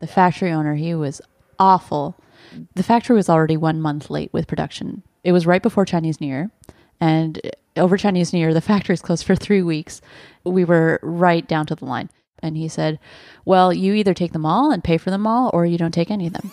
The factory owner, he was awful. The factory was already one month late with production. It was right before Chinese New Year. And over Chinese New Year, the factory was closed for three weeks. We were right down to the line. And he said, Well, you either take them all and pay for them all, or you don't take any of them.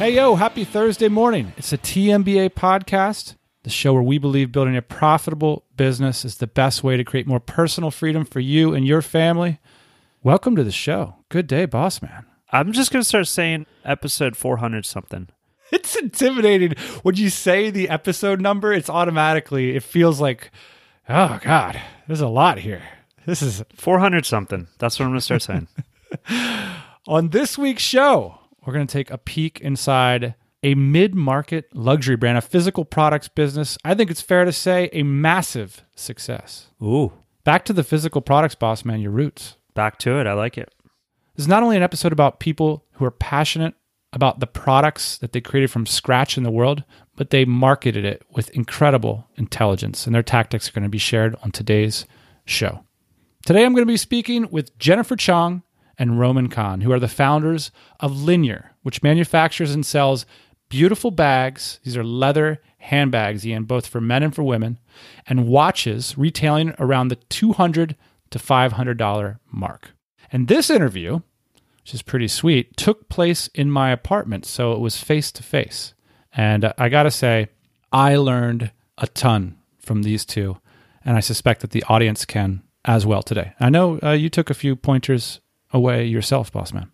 Hey, yo, happy Thursday morning. It's a TMBA podcast, the show where we believe building a profitable business is the best way to create more personal freedom for you and your family. Welcome to the show. Good day, boss man. I'm just going to start saying episode 400 something. It's intimidating. When you say the episode number, it's automatically, it feels like, oh, God, there's a lot here. This is 400 something. That's what I'm going to start saying. On this week's show, we're going to take a peek inside a mid market luxury brand, a physical products business. I think it's fair to say a massive success. Ooh. Back to the physical products, boss man, your roots. Back to it. I like it. This is not only an episode about people who are passionate about the products that they created from scratch in the world, but they marketed it with incredible intelligence, and their tactics are going to be shared on today's show. Today, I'm going to be speaking with Jennifer Chong and Roman Khan, who are the founders of Linjer, which manufactures and sells beautiful bags. These are leather handbags, Ian, both for men and for women, and watches retailing around the 200 to $500 mark. And this interview, which is pretty sweet, took place in my apartment, so it was face to face. And I got to say, I learned a ton from these two, and I suspect that the audience can as well today. I know uh, you took a few pointers away yourself, boss man.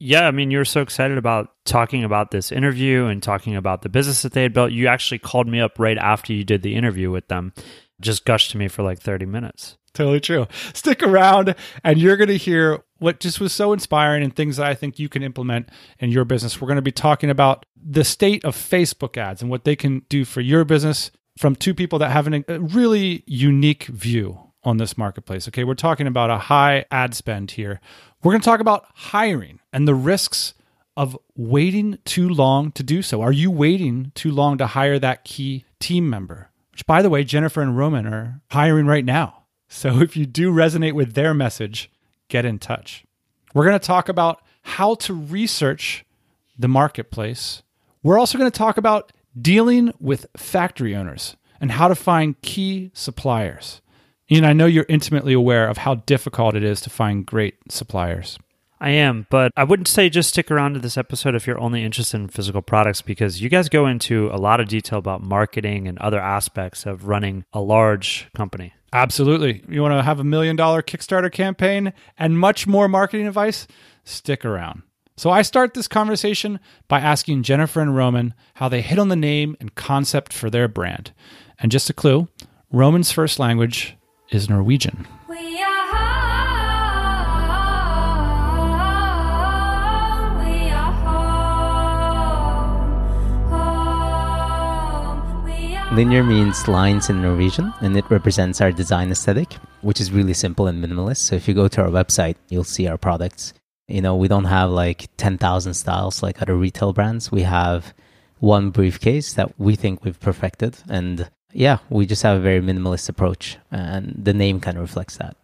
Yeah, I mean, you were so excited about talking about this interview and talking about the business that they had built. You actually called me up right after you did the interview with them, just gushed to me for like 30 minutes. Totally true. Stick around and you're going to hear what just was so inspiring and things that I think you can implement in your business. We're going to be talking about the state of Facebook ads and what they can do for your business from two people that have a really unique view on this marketplace. Okay, we're talking about a high ad spend here. We're going to talk about hiring and the risks of waiting too long to do so. Are you waiting too long to hire that key team member? Which, by the way, Jennifer and Roman are hiring right now. So if you do resonate with their message, get in touch. We're going to talk about how to research the marketplace. We're also going to talk about dealing with factory owners and how to find key suppliers. I know you're intimately aware of how difficult it is to find great suppliers. I am, but I wouldn't say just stick around to this episode if you're only interested in physical products because you guys go into a lot of detail about marketing and other aspects of running a large company. Absolutely. You want to have a million dollar Kickstarter campaign and much more marketing advice? Stick around. So I start this conversation by asking Jennifer and Roman how they hit on the name and concept for their brand. And just a clue Roman's first language is Norwegian. Linjer means lines in Norwegian, and it represents our design aesthetic, which is really simple and minimalist. So if you go to our website, you'll see our products. You know, we don't have like 10,000 styles like other retail brands. We have one briefcase that we think we've perfected. And yeah, we just have a very minimalist approach, and the name kind of reflects that.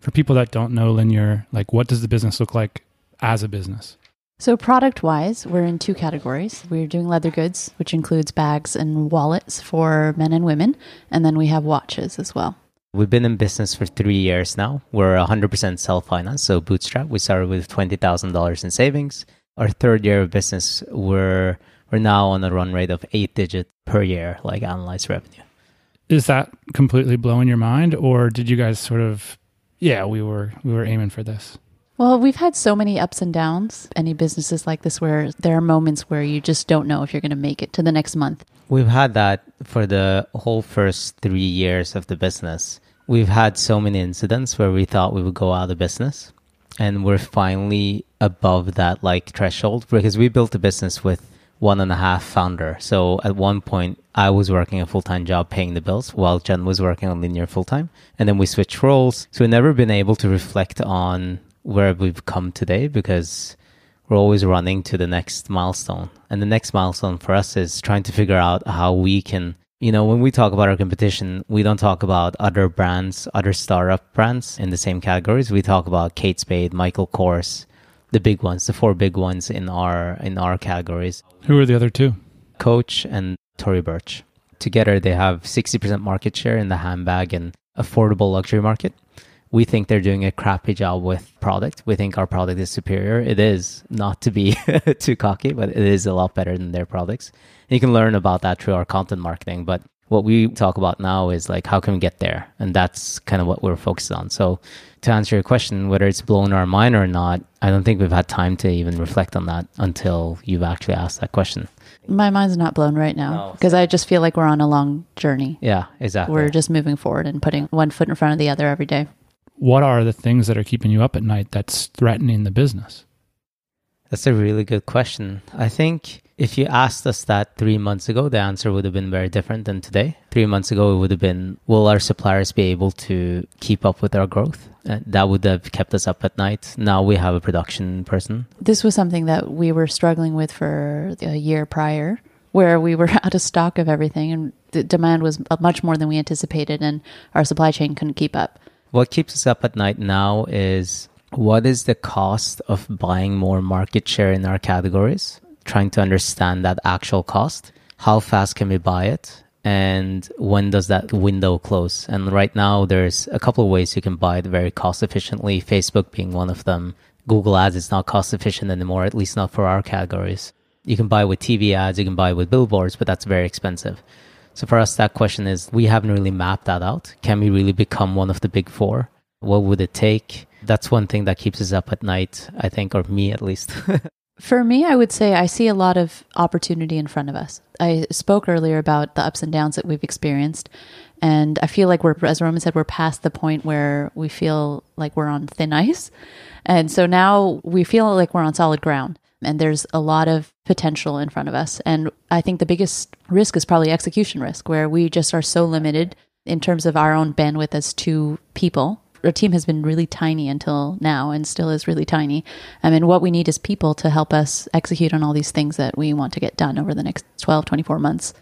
For people that don't know Linjer, like what does the business look like as a business? So, product wise, we're in two categories. We're doing leather goods, which includes bags and wallets for men and women. And then we have watches as well. We've been in business for three years now. We're 100% self financed, so bootstrap. We started with $20,000 in savings. Our third year of business, we're, we're now on a run rate of eight digit per year, like analyzed revenue. Is that completely blowing your mind, or did you guys sort of, yeah, we were we were aiming for this? Well, we've had so many ups and downs. Any businesses like this where there are moments where you just don't know if you're going to make it to the next month. We've had that for the whole first three years of the business. We've had so many incidents where we thought we would go out of business. and we're finally above that like threshold because we built a business with one and a half founder. So at one point, I was working a full time job paying the bills while Jen was working on Linjer full time. And then we switched roles. So we've never been able to reflect on where we've come today because we're always running to the next milestone. And the next milestone for us is trying to figure out how we can, you know, when we talk about our competition, we don't talk about other brands, other startup brands in the same categories. We talk about Kate Spade, Michael Kors, the big ones, the four big ones in our in our categories. Who are the other two? Coach and Tory Burch. Together, they have 60% market share in the handbag and affordable luxury market. We think they're doing a crappy job with product. We think our product is superior. It is, not to be too cocky, but it is a lot better than their products. And you can learn about that through our content marketing. But what we talk about now is like, how can we get there? And that's kind of what we're focused on. So to answer your question, whether it's blown our mind or not, I don't think we've had time to even reflect on that until you've actually asked that question. My mind's not blown right now No. because I just feel like we're on a long journey. Yeah, exactly. We're just moving forward and putting one foot in front of the other every day. What are the things that are keeping you up at night that's threatening the business? That's a really good question. I think if you asked us that three months ago, the answer would have been very different than today. Three months ago, it would have been Will our suppliers be able to keep up with our growth? Uh, that would have kept us up at night. Now we have a production person. This was something that we were struggling with for a year prior, where we were out of stock of everything and the demand was much more than we anticipated, and our supply chain couldn't keep up. What keeps us up at night now is what is the cost of buying more market share in our categories? Trying to understand that actual cost. How fast can we buy it? And when does that window close? And right now, there's a couple of ways you can buy it very cost efficiently, Facebook being one of them. Google Ads is not cost efficient anymore, at least not for our categories. You can buy with TV ads, you can buy with billboards, but that's very expensive. So for us, that question is we haven't really mapped that out. Can we really become one of the big four? What would it take? That's one thing that keeps us up at night, I think, or me at least. For me, I would say I see a lot of opportunity in front of us. I spoke earlier about the ups and downs that we've experienced. And I feel like we're, as Roman said, we're past the point where we feel like we're on thin ice. And so now we feel like we're on solid ground. And there's a lot of potential in front of us. And I think the biggest risk is probably execution risk, where we just are so limited in terms of our own bandwidth as two people our team has been really tiny until now and still is really tiny. I mean, what we need is people to help us execute on all these things that we want to get done over the next 12, 24 months.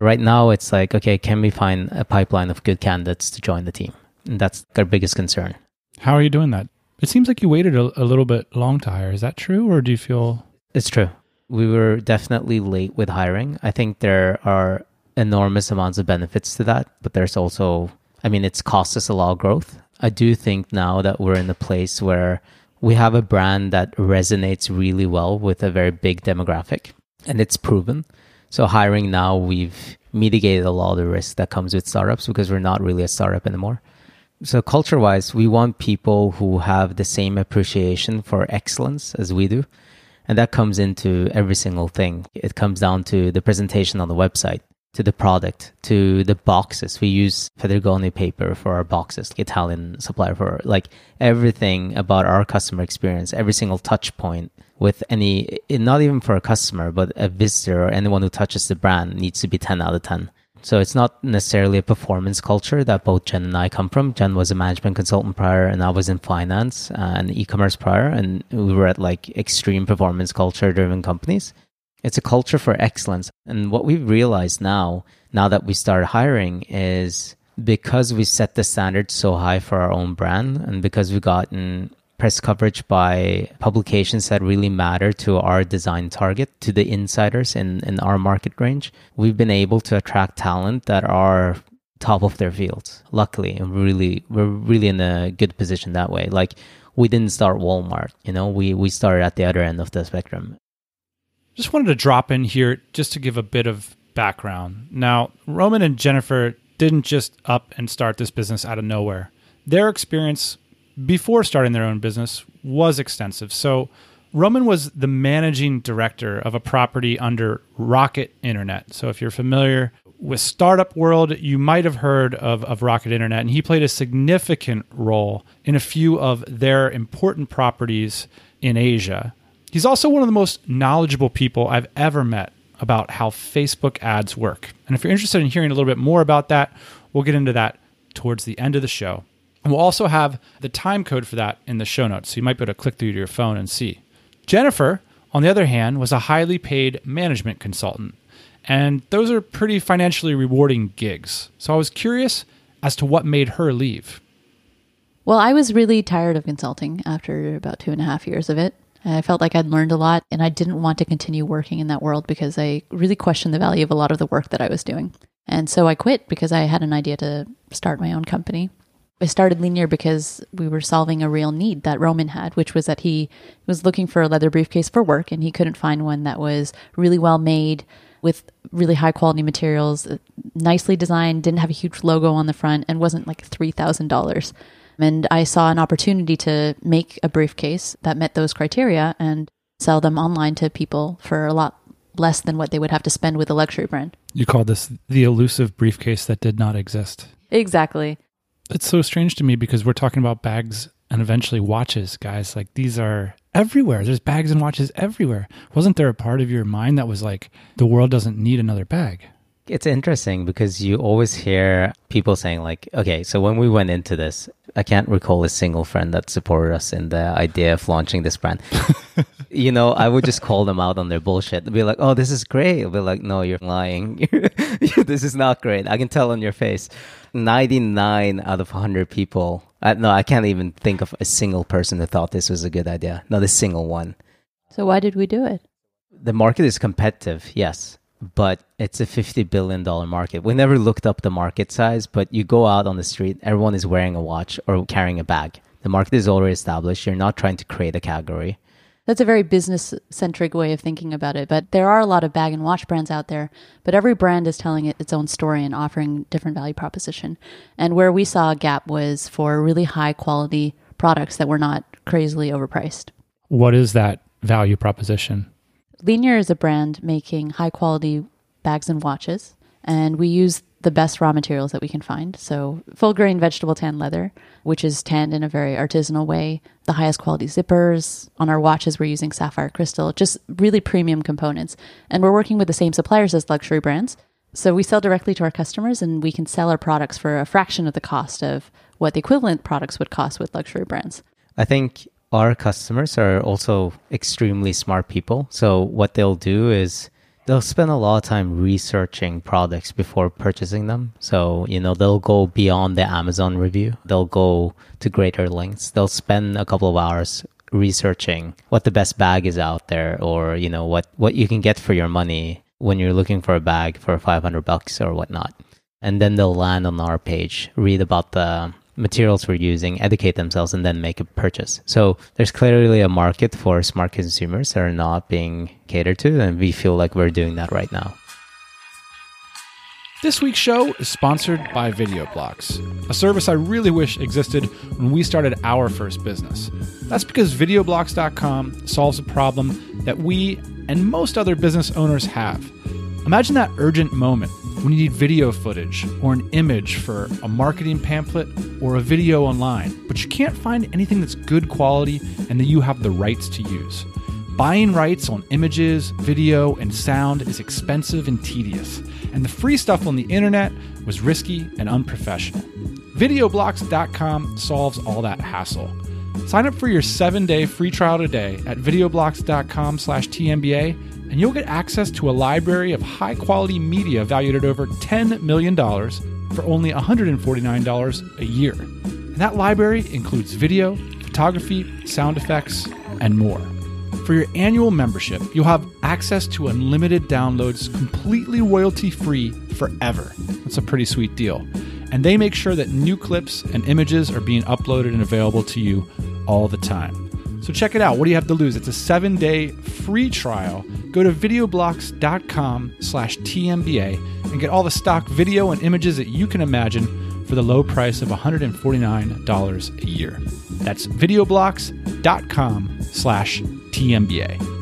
right now, it's like, okay, can we find a pipeline of good candidates to join the team? And that's our biggest concern. How are you doing that? It seems like you waited a, a little bit long to hire. Is that true, or do you feel It's true. We were definitely late with hiring. I think there are enormous amounts of benefits to that, but there's also, I mean, it's cost us a lot of growth. I do think now that we're in a place where we have a brand that resonates really well with a very big demographic and it's proven. So hiring now, we've mitigated a lot of the risk that comes with startups because we're not really a startup anymore. So culture wise, we want people who have the same appreciation for excellence as we do. And that comes into every single thing. It comes down to the presentation on the website, to the product, to the boxes. We use Fedrigoni paper for our boxes, the Italian supplier for like everything about our customer experience, every single touch point with any, not even for a customer, but a visitor or anyone who touches the brand needs to be 10 out of 10. So it's not necessarily a performance culture that both Jen and I come from. Jen was a management consultant prior, and I was in finance uh, and e-commerce prior, and we were at like extreme performance culture driven companies. It's a culture for excellence. And what we've realized now, now that we started hiring, is because we set the standard so high for our own brand, and because we've gotten press coverage by publications that really matter to our design target, to the insiders in, in our market range, we've been able to attract talent that are top of their fields. Luckily, and really, we're really in a good position that way. Like we didn't start Walmart, you know, we, we started at the other end of the spectrum. Just wanted to drop in here just to give a bit of background. Now, Roman and Jennifer didn't just up and start this business out of nowhere. Their experience before starting their own business was extensive. So, Roman was the managing director of a property under Rocket Internet. So if you're familiar with startup world, you might have heard of, of Rocket Internet, and he played a significant role in a few of their important properties in Asia. He's also one of the most knowledgeable people I've ever met about how Facebook ads work. And if you're interested in hearing a little bit more about that, we'll get into that towards the end of the show. And we'll also have the time code for that in the show notes. So you might be able to click through to your phone and see. Jennifer, on the other hand, was a highly paid management consultant. And those are pretty financially rewarding gigs. So I was curious as to what made her leave. Well, I was really tired of consulting after about two and a half years of it. I felt like I'd learned a lot and I didn't want to continue working in that world because I really questioned the value of a lot of the work that I was doing. And so I quit because I had an idea to start my own company. I started Linjer because we were solving a real need that Roman had, which was that he was looking for a leather briefcase for work and he couldn't find one that was really well made with really high quality materials, nicely designed, didn't have a huge logo on the front, and wasn't like $3,000. And I saw an opportunity to make a briefcase that met those criteria and sell them online to people for a lot less than what they would have to spend with a luxury brand. You call this the elusive briefcase that did not exist. Exactly. It's so strange to me because we're talking about bags and eventually watches, guys. Like these are everywhere. There's bags and watches everywhere. Wasn't there a part of your mind that was like, the world doesn't need another bag? It's interesting because you always hear people saying, like, okay, so when we went into this, I can't recall a single friend that supported us in the idea of launching this brand. you know, I would just call them out on their bullshit. They'd be like, oh, this is great. I'll be like, no, you're lying. this is not great. I can tell on your face. 99 out of 100 people. I, no, I can't even think of a single person that thought this was a good idea. Not a single one. So why did we do it? The market is competitive, yes, but it's a $50 billion market. We never looked up the market size, but you go out on the street, everyone is wearing a watch or carrying a bag. The market is already established. You're not trying to create a category. That's a very business centric way of thinking about it. But there are a lot of bag and watch brands out there, but every brand is telling it its own story and offering different value proposition. And where we saw a gap was for really high quality products that were not crazily overpriced. What is that value proposition? Linjer is a brand making high quality bags and watches, and we use the best raw materials that we can find. So, full grain vegetable tan leather, which is tanned in a very artisanal way, the highest quality zippers. On our watches, we're using sapphire crystal, just really premium components. And we're working with the same suppliers as luxury brands. So, we sell directly to our customers and we can sell our products for a fraction of the cost of what the equivalent products would cost with luxury brands. I think our customers are also extremely smart people. So, what they'll do is they'll spend a lot of time researching products before purchasing them. So, you know, they'll go beyond the Amazon review. They'll go to greater lengths. They'll spend a couple of hours researching what the best bag is out there or, you know, what, what you can get for your money when you're looking for a bag for 500 bucks or whatnot. And then they'll land on our page, read about the materials we're using, educate themselves, and then make a purchase. So there's clearly a market for smart consumers that are not being catered to, and we feel like we're doing that right now. This week's show is sponsored by VideoBlocks, a service I really wish existed when we started our first business. That's because VideoBlocks.com solves a problem that we and most other business owners have. Imagine that urgent moment when you need video footage or an image for a marketing pamphlet or a video online, but you can't find anything that's good quality and that you have the rights to use. Buying rights on images, video, and sound is expensive and tedious, and the free stuff on the internet was risky and unprofessional. Videoblocks.com solves all that hassle. Sign up for your seven-day free trial today at videoblocks.com slash TMBA and you'll get access to a library of high quality media valued at over $10 million for only $149 a year. And that library includes video, photography, sound effects, and more. For your annual membership, you'll have access to unlimited downloads completely royalty free forever. That's a pretty sweet deal. And they make sure that new clips and images are being uploaded and available to you all the time. So check it out. What do you have to lose? It's a seven day free trial. Go to videoblocks.com slash TMBA and get all the stock video and images that you can imagine for the low price of $149 a year. That's videoblocks.com slash TMBA.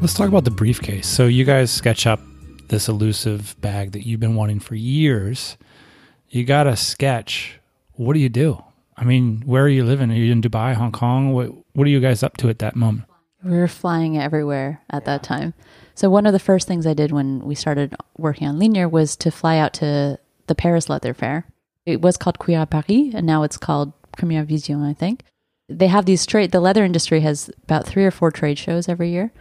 Let's talk about the briefcase. So you guys sketch up this elusive bag that you've been wanting for years. You got a sketch. What do you do? I mean, where are you living? Are you in Dubai, Hong Kong? What What are you guys up to at that moment? We were flying everywhere at that time. So one of the first things I did when we started working on Linjer was to fly out to the Paris Leather Fair. It was called Cuir Paris, and now it's called Première Vision, I think. They have these trade. The leather industry has about three or four trade shows every year,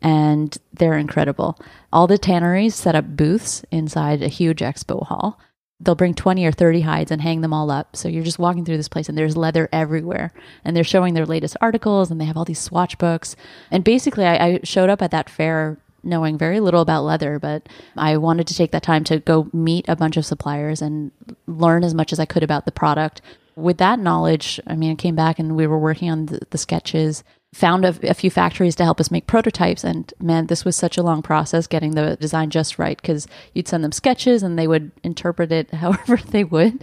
and they're incredible. All the tanneries set up booths inside a huge expo hall. They'll bring 20 or 30 hides and hang them all up. So you're just walking through this place and there's leather everywhere. And they're showing their latest articles and they have all these swatch books. And basically, I, I showed up at that fair knowing very little about leather, but I wanted to take that time to go meet a bunch of suppliers and learn as much as I could about the product. With that knowledge, I mean, I came back and we were working on the, the sketches, found a, a, few factories to help us make prototypes. And man, this was such a long process getting the design just right because you'd send them sketches and they would interpret it however they would.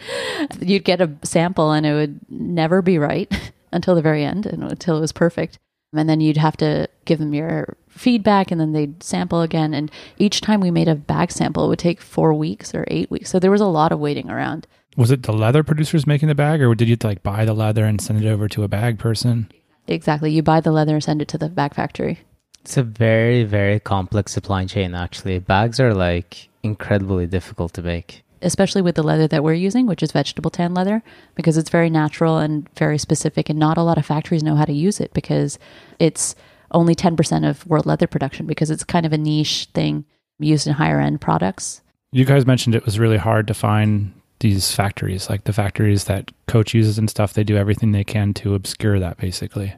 You'd get a sample and it would never be right until the very end and until it was perfect. And then you'd have to give them your feedback and then they'd sample again. And each time we made a bag sample, it would take four weeks or eight weeks. So there was a lot of waiting around. Was it the leather producers making the bag or did you like buy the leather and send it over to a bag person? Exactly. You buy the leather and send it to the bag factory. It's a very, very complex supply chain, actually. Bags are like incredibly difficult to make. Especially with the leather that we're using, which is vegetable tan leather, because it's very natural and very specific, and not a lot of factories know how to use it because it's only 10% of world leather production because it's kind of a niche thing used in higher end products. You guys mentioned it was really hard to find these factories, like the factories that Coach uses and stuff. They do everything they can to obscure that basically.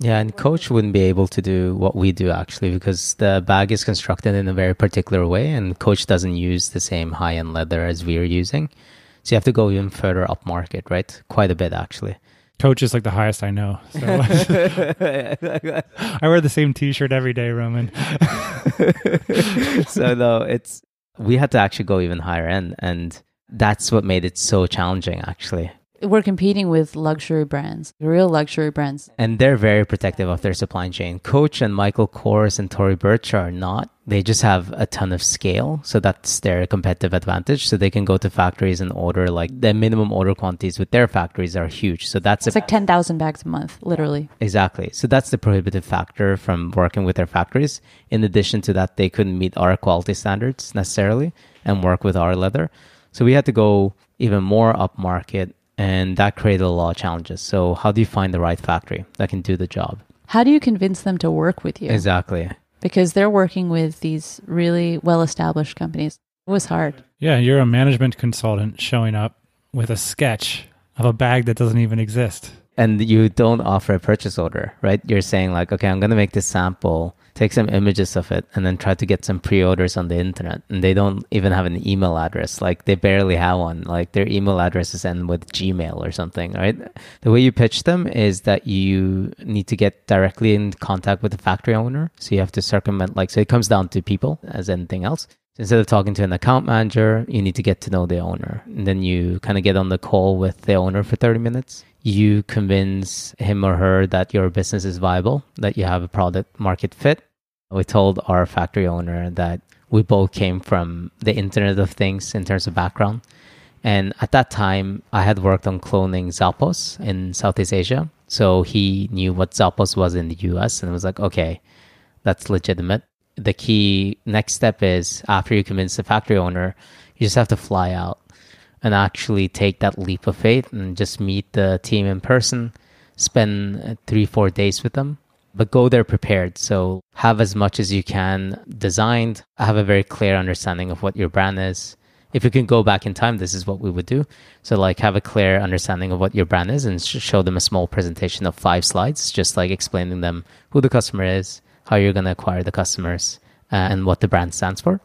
Yeah, and Coach wouldn't be able to do what we do actually because the bag is constructed in a very particular way, and Coach doesn't use the same high end leather as we're using. So you have to go even further up market, right? Quite a bit actually. Coach is like the highest I know. So. I wear the same T-shirt every day, Roman. so no, it's we had to actually go even higher end, and that's what made it so challenging, actually we're competing with luxury brands, real luxury brands. And they're very protective of their supply chain. Coach and Michael Kors and Tory Burch are not. They just have a ton of scale. So that's their competitive advantage. So they can go to factories and order like the minimum order quantities with their factories are huge. So that's it's a, like 10,000 bags a month, literally. Exactly. So that's the prohibitive factor from working with their factories. In addition to that, they couldn't meet our quality standards necessarily and work with our leather. So we had to go even more upmarket and that created a lot of challenges. So, how do you find the right factory that can do the job? How do you convince them to work with you? Exactly. Because they're working with these really well established companies. It was hard. Yeah, you're a management consultant showing up with a sketch of a bag that doesn't even exist. And you don't offer a purchase order, right? You're saying, like, okay, I'm going to make this sample take some images of it and then try to get some pre-orders on the internet. And they don't even have an email address. Like they barely have one. Like their email addresses end with gmail or something right? The way you pitch them is that you need to get directly in contact with the factory owner. So you have to circumvent like so it comes down to people as anything else so instead of talking to an account manager you need to get to know the owner and then you kind of get on the call with the owner for 30 minutes you convince him or her that your business is viable, that you have a product market fit. We told our factory owner that we both came from the Internet of Things in terms of background. And at that time, I had worked on cloning Zappos in Southeast Asia. So he knew what Zappos was in the US and was like, okay, that's legitimate. The key next step is after you convince the factory owner, you just have to fly out and actually take that leap of faith and just meet the team in person, spend three, four days with them, but go there prepared. So have as much as you can designed, have a very clear understanding of what your brand is. If you can go back in time, this is what we would do. So, like, have a clear understanding of what your brand is and show them a small presentation of five slides, just like explaining them who the customer is, how you're going to acquire the customers, uh, and what the brand stands for.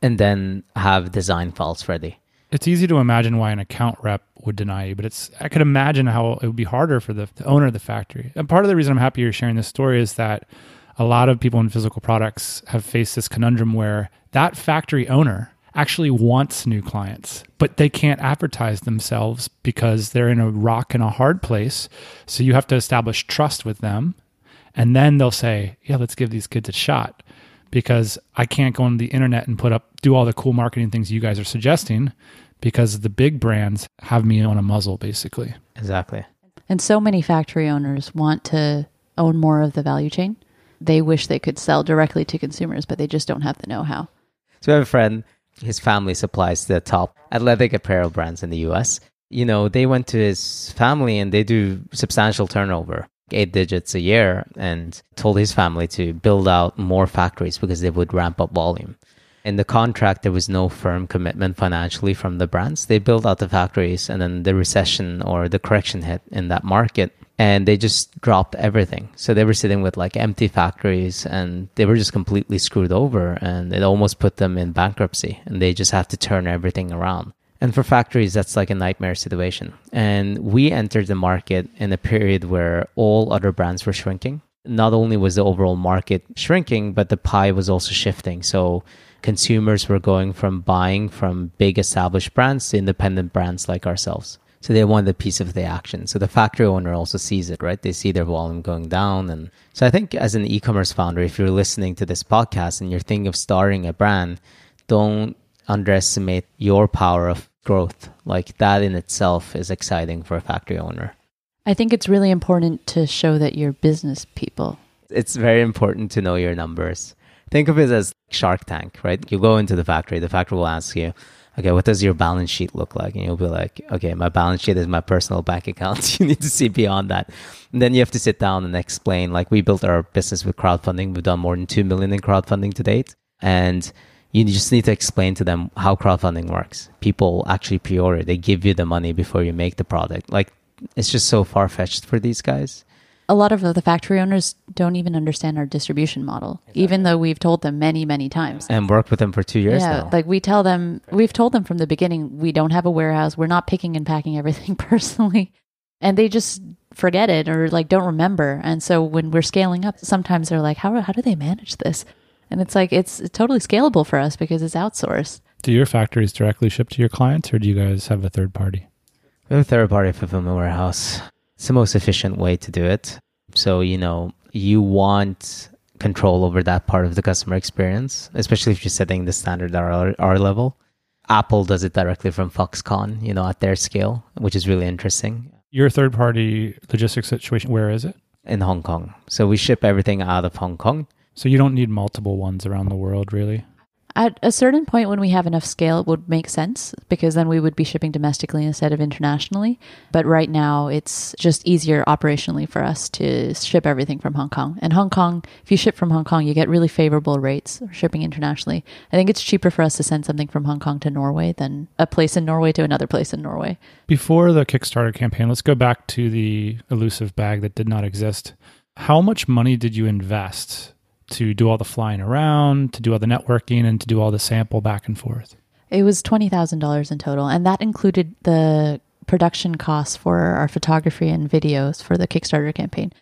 And then have design files ready it's easy to imagine why an account rep would deny you, but it's I could imagine how it would be harder for the, the, owner of the factory. And part of the reason I'm happy you're sharing this story is that a lot of people in physical products have faced this conundrum where that factory owner actually wants new clients, but they can't advertise themselves because they're in a rock and a hard place. So you have to establish trust with them. And then they'll say, yeah, let's give these kids a shot because I can't go on the internet and put up, do all the cool marketing things you guys are suggesting because the big brands have me on a muzzle, basically. Exactly. And so many factory owners want to own more of the value chain. They wish they could sell directly to consumers, but they just don't have the know how. So I have a friend, his family supplies the top athletic apparel brands in the US. You know, they went to his family and they do substantial turnover, eight digits a year, and told his family to build out more factories because they would ramp up volume. In the contract, there was no firm commitment financially from the brands. They built out the factories, and then the recession or the correction hit in that market, and they just dropped everything. So they were sitting with like empty factories, and they were just completely screwed over, and it almost put them in bankruptcy, and they just have to turn everything around. And for factories, that's like a nightmare situation. And we entered the market in a period where all other brands were shrinking. Not only was the overall market shrinking, but the pie was also shifting. So consumers were going from buying from big established brands to independent brands like ourselves. So they wanted a piece of the action. So the factory owner also sees it, right? They see their volume going down. And so I think as an e commerce founder, if you're listening to this podcast and you're thinking of starting a brand, don't underestimate your power of growth. Like that in itself is exciting for a factory owner. I think it's really important to show that you're business people. It's very important to know your numbers. Think of it as Shark Tank, right? You go into the factory, the factory will ask you, okay, what does your balance sheet look like? And you'll be like, okay, my balance sheet is my personal bank account. you need to see beyond that. And then you have to sit down and explain, like we built our business with crowdfunding. We've done more than 2 million in crowdfunding to date. And you just need to explain to them how crowdfunding works. People actually pre-order. They give you the money before you make the product. Like it's just so far fetched for these guys. A lot of the factory owners don't even understand our distribution model, exactly. even though we've told them many, many times. And worked with them for two years yeah, now. Like we tell them, we've told them from the beginning, we don't have a warehouse. We're not picking and packing everything personally. And they just forget it or like don't remember. And so when we're scaling up, sometimes they're like, how, how do they manage this? And it's like, it's totally scalable for us because it's outsourced. Do your factories directly ship to your clients or do you guys have a third party? We have a third party fulfillment warehouse. It's the most efficient way to do it. So, you know, you want control over that part of the customer experience, especially if you're setting the standard at our, our level. Apple does it directly from Foxconn, you know, at their scale, which is really interesting. Your third party logistics situation, where is it? In Hong Kong. So we ship everything out of Hong Kong. So you don't need multiple ones around the world, really? At a certain point, when we have enough scale, it would make sense because then we would be shipping domestically instead of internationally. But right now, it's just easier operationally for us to ship everything from Hong Kong. And Hong Kong, if you ship from Hong Kong, you get really favorable rates shipping internationally. I think it's cheaper for us to send something from Hong Kong to Norway than a place in Norway to another place in Norway. Before the Kickstarter campaign, let's go back to the elusive bag that did not exist. How much money did you invest to do all the flying around, to do all the networking, and to do all the sample back and forth? It was $20,000 in total, and that included the production costs for our photography and videos for the Kickstarter campaign.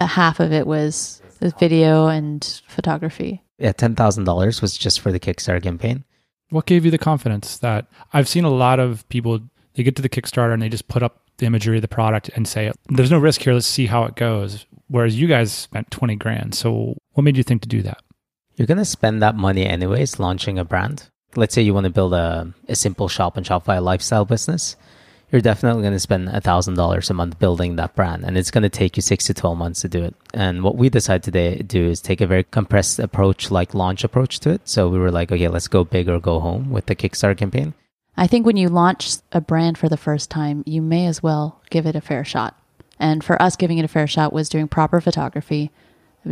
Half of it was the video and photography. Yeah, $10,000 was just for the Kickstarter campaign. What gave you the confidence that I've seen a lot of people, they get to the Kickstarter and they just put up the imagery of the product and say, there's no risk here, let's see how it goes whereas you guys spent 20 grand. So what made you think to do that? You're going to spend that money anyways launching a brand. Let's say you want to build a, a simple shop and Shopify lifestyle business. You're definitely going to spend $1,000 a month building that brand, and it's going to take you six to 12 months to do it. And what we decided to do is take a very compressed approach, like launch approach to it. So we were like, okay, let's go big or go home with the Kickstarter campaign. I think when you launch a brand for the first time, you may as well give it a fair shot. And for us, giving it a fair shot was doing proper photography,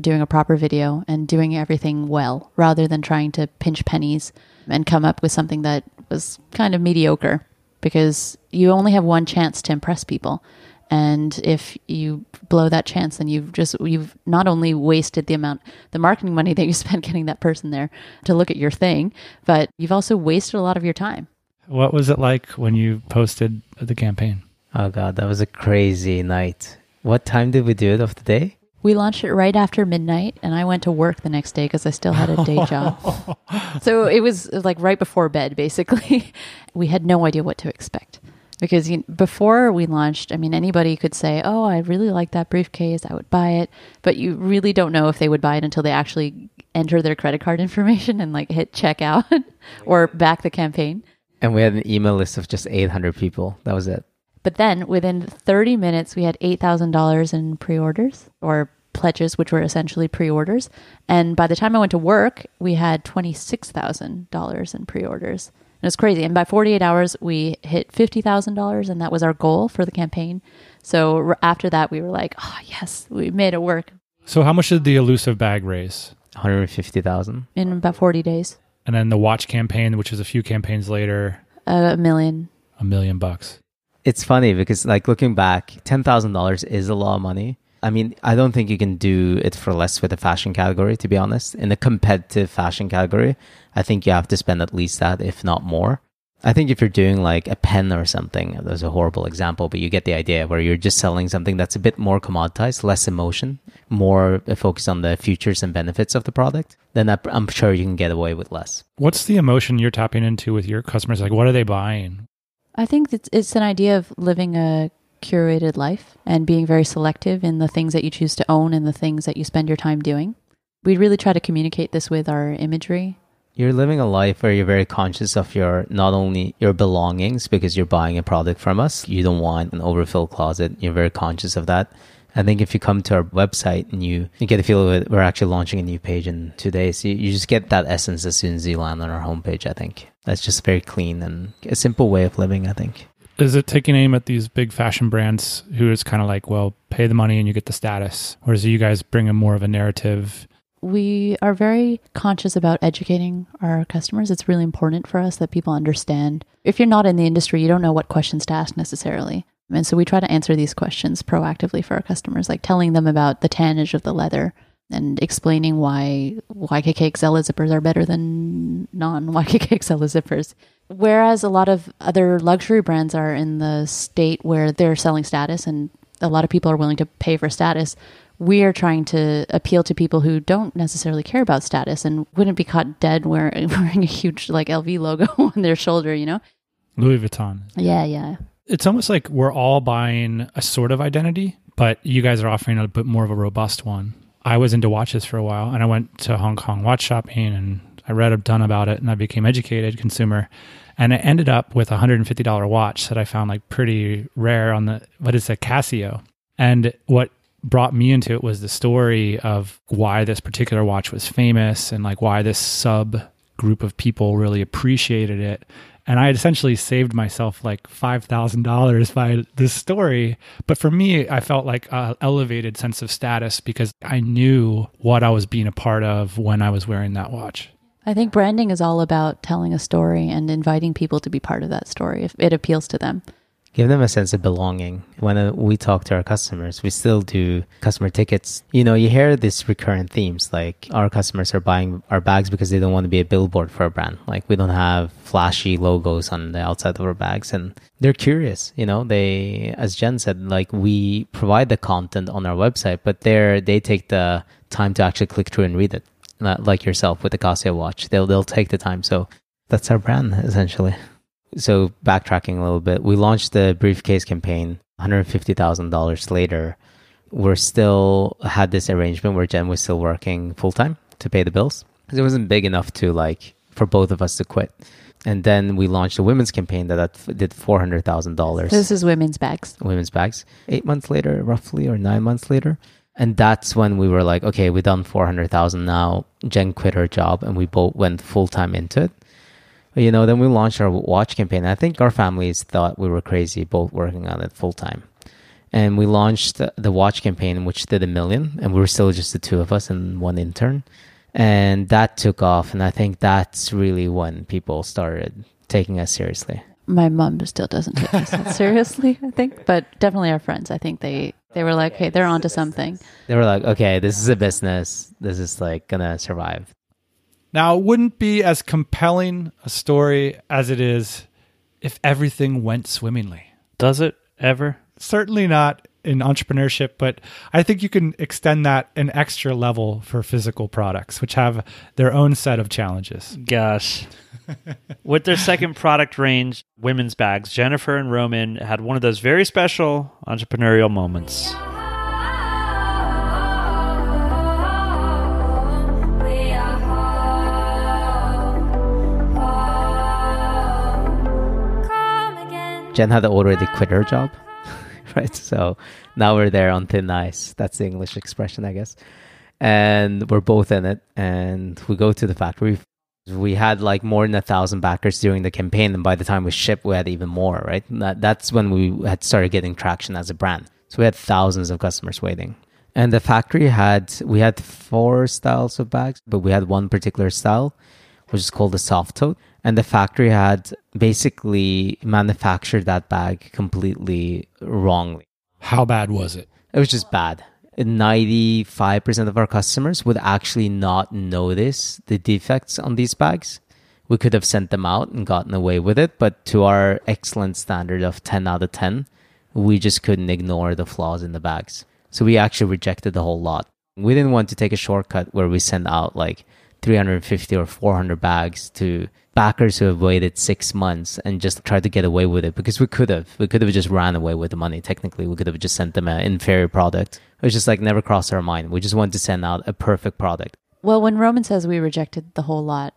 doing a proper video, and doing everything well rather than trying to pinch pennies and come up with something that was kind of mediocre because you only have one chance to impress people. And if you blow that chance, then you've just, you've not only wasted the amount, the marketing money that you spent getting that person there to look at your thing, but you've also wasted a lot of your time. What was it like when you posted the campaign? Oh god, that was a crazy night. What time did we do it of the day? We launched it right after midnight, and I went to work the next day because I still had a day job. so it was like right before bed, basically. we had no idea what to expect because you, before we launched, I mean, anybody could say, "Oh, I really like that briefcase. I would buy it," but you really don't know if they would buy it until they actually enter their credit card information and like hit checkout or back the campaign. And we had an email list of just 800 people. That was it. But then within 30 minutes, we had $8,000 in pre orders or pledges, which were essentially pre orders. And by the time I went to work, we had $26,000 in pre orders. and It was crazy. And by 48 hours, we hit $50,000, and that was our goal for the campaign. So r- after that, we were like, oh, yes, we made it work So how much did the elusive bag raise? 150,000. in about 40 days. And then the watch campaign, which is a few campaigns later, Uh, a million. a million bucks. It's funny because, like, looking back, $10,000 is a lot of money. I mean, I don't think you can do it for less with the fashion category, to be honest. In the competitive fashion category, I think you have to spend at least that, if not more. I think if you're doing like a pen or something, there's a horrible example, but you get the idea where you're just selling something that's a bit more commoditized, less emotion, more focused on the features and benefits of the product, then I'm sure you can get away with less. What's the emotion you're tapping into with your customers? Like, what are they buying? I think it's, it's an idea of living a curated life and being very selective in the things that you choose to own and the things that you spend your time doing. We really try to communicate this with our imagery. You're living a life where you're very conscious of your not only your belongings because you're buying a product from us. You don't want an overfilled closet. You're very conscious of that. I think if you come to our website and you, you get a feel of it, we're actually launching a new page in two days. You, you just get that essence as soon as you land on our homepage, I think. That's just very clean and a simple way of living, I think. Is it taking aim at these big fashion brands who is kind of like, well, pay the money and you get the status? Or is it you guys bring a more of a narrative? We are very conscious about educating our customers. It's really important for us that people understand. If you're not in the industry, you don't know what questions to ask necessarily. And so we try to answer these questions proactively for our customers, like telling them about the tannage of the leather and explaining why YKK Excella zippers are better than non YKK Excella zippers. Whereas a lot of other luxury brands are in the state where they're selling status and a lot of people are willing to pay for status, we are trying to appeal to people who don't necessarily care about status and wouldn't be caught dead wearing, wearing a huge like LV logo on their shoulder, you know? Louis Vuitton. Yeah, yeah. It's almost like we're all buying a sort of identity, but you guys are offering a bit more of a robust one. I was into watches for a while and I went to Hong Kong watch shopping and I read a ton about it and I became educated consumer. And I ended up with a $150 watch that I found like pretty rare on the, what is it, Casio. And what brought me into it was the story of why this particular watch was famous and like why this sub group of people really appreciated it. And I had essentially saved myself like $5,000 by this story. But for me, I felt like an elevated sense of status because I knew what I was being a part of when I was wearing that watch. I think branding is all about telling a story and inviting people to be part of that story if it appeals to them. Give them a sense of belonging. When uh, we talk to our customers, we still do customer tickets. You know, you hear these recurrent themes like our customers are buying our bags because they don't want to be a billboard for a brand. Like we don't have flashy logos on the outside of our bags and they're curious. You know, they, as Jen said, like we provide the content on our website, but they're, they take the time to actually click through and read it. Like yourself with the Casio watch. They'll, they'll take the time. So that's our brand essentially. So backtracking a little bit, we launched the briefcase campaign $150,000 later. We're still had this arrangement where Jen was still working full time to pay the bills. Because it wasn't big enough to like for both of us to quit. And then we launched a women's campaign that, that did $400,000 This is women's bags. women's bags. Eight months later, roughly, or nine months later. And that's when we were like, okay, we've done 400,000 now. Jen quit her job and we both went full time into it. You know, then we launched our watch campaign. I think our families thought we were crazy, both working on it full time. And we launched the- the watch campaign, which did a million, and we were still just the two of us and one intern. And that took off. And I think that's really when people started taking us seriously. My mom still doesn't take us seriously, I think, but definitely our friends. I think they they were like, "Hey, they're onto something." They were like, okay, this is a business. This is like gonna survive. Now, it wouldn't be as compelling a story as it is if everything went swimmingly. Does it ever? certainly not in entrepreneurship, but I think you can extend that an extra level for physical products, which have their own set of challenges. Gosh. With their second product range, women's bags, Jennifer and Roman had one of those very special entrepreneurial moments. Jen had already quit her job, right? So now we're there on thin ice. That's the English expression, I guess. And we're both in it. And we go to the factory. We had like more than a thousand backers during the campaign. And by the time we shipped, we had even more, right? That, that's when we had started getting traction as a brand. So we had thousands of customers waiting. And the factory had, we had four styles of bags, but we had one particular style, which is called the soft tote. And the factory had basically manufactured that bag completely wrongly. How bad was it? It was just bad. 95% of our customers would actually not notice the defects on these bags. We could have sent them out and gotten away with it, but to our excellent standard of 10 out of 10, we just couldn't ignore the flaws in the bags. So we actually rejected the whole lot. We didn't want to take a shortcut where we send out like 350 or 400 bags to backers who have waited six months and just tried to get away with it because we could have. We could have just ran away with the money. Technically, we could have just sent them an inferior product. It was just like never crossed our mind. We just wanted to send out a perfect product. Well, when Roman says we rejected the whole lot,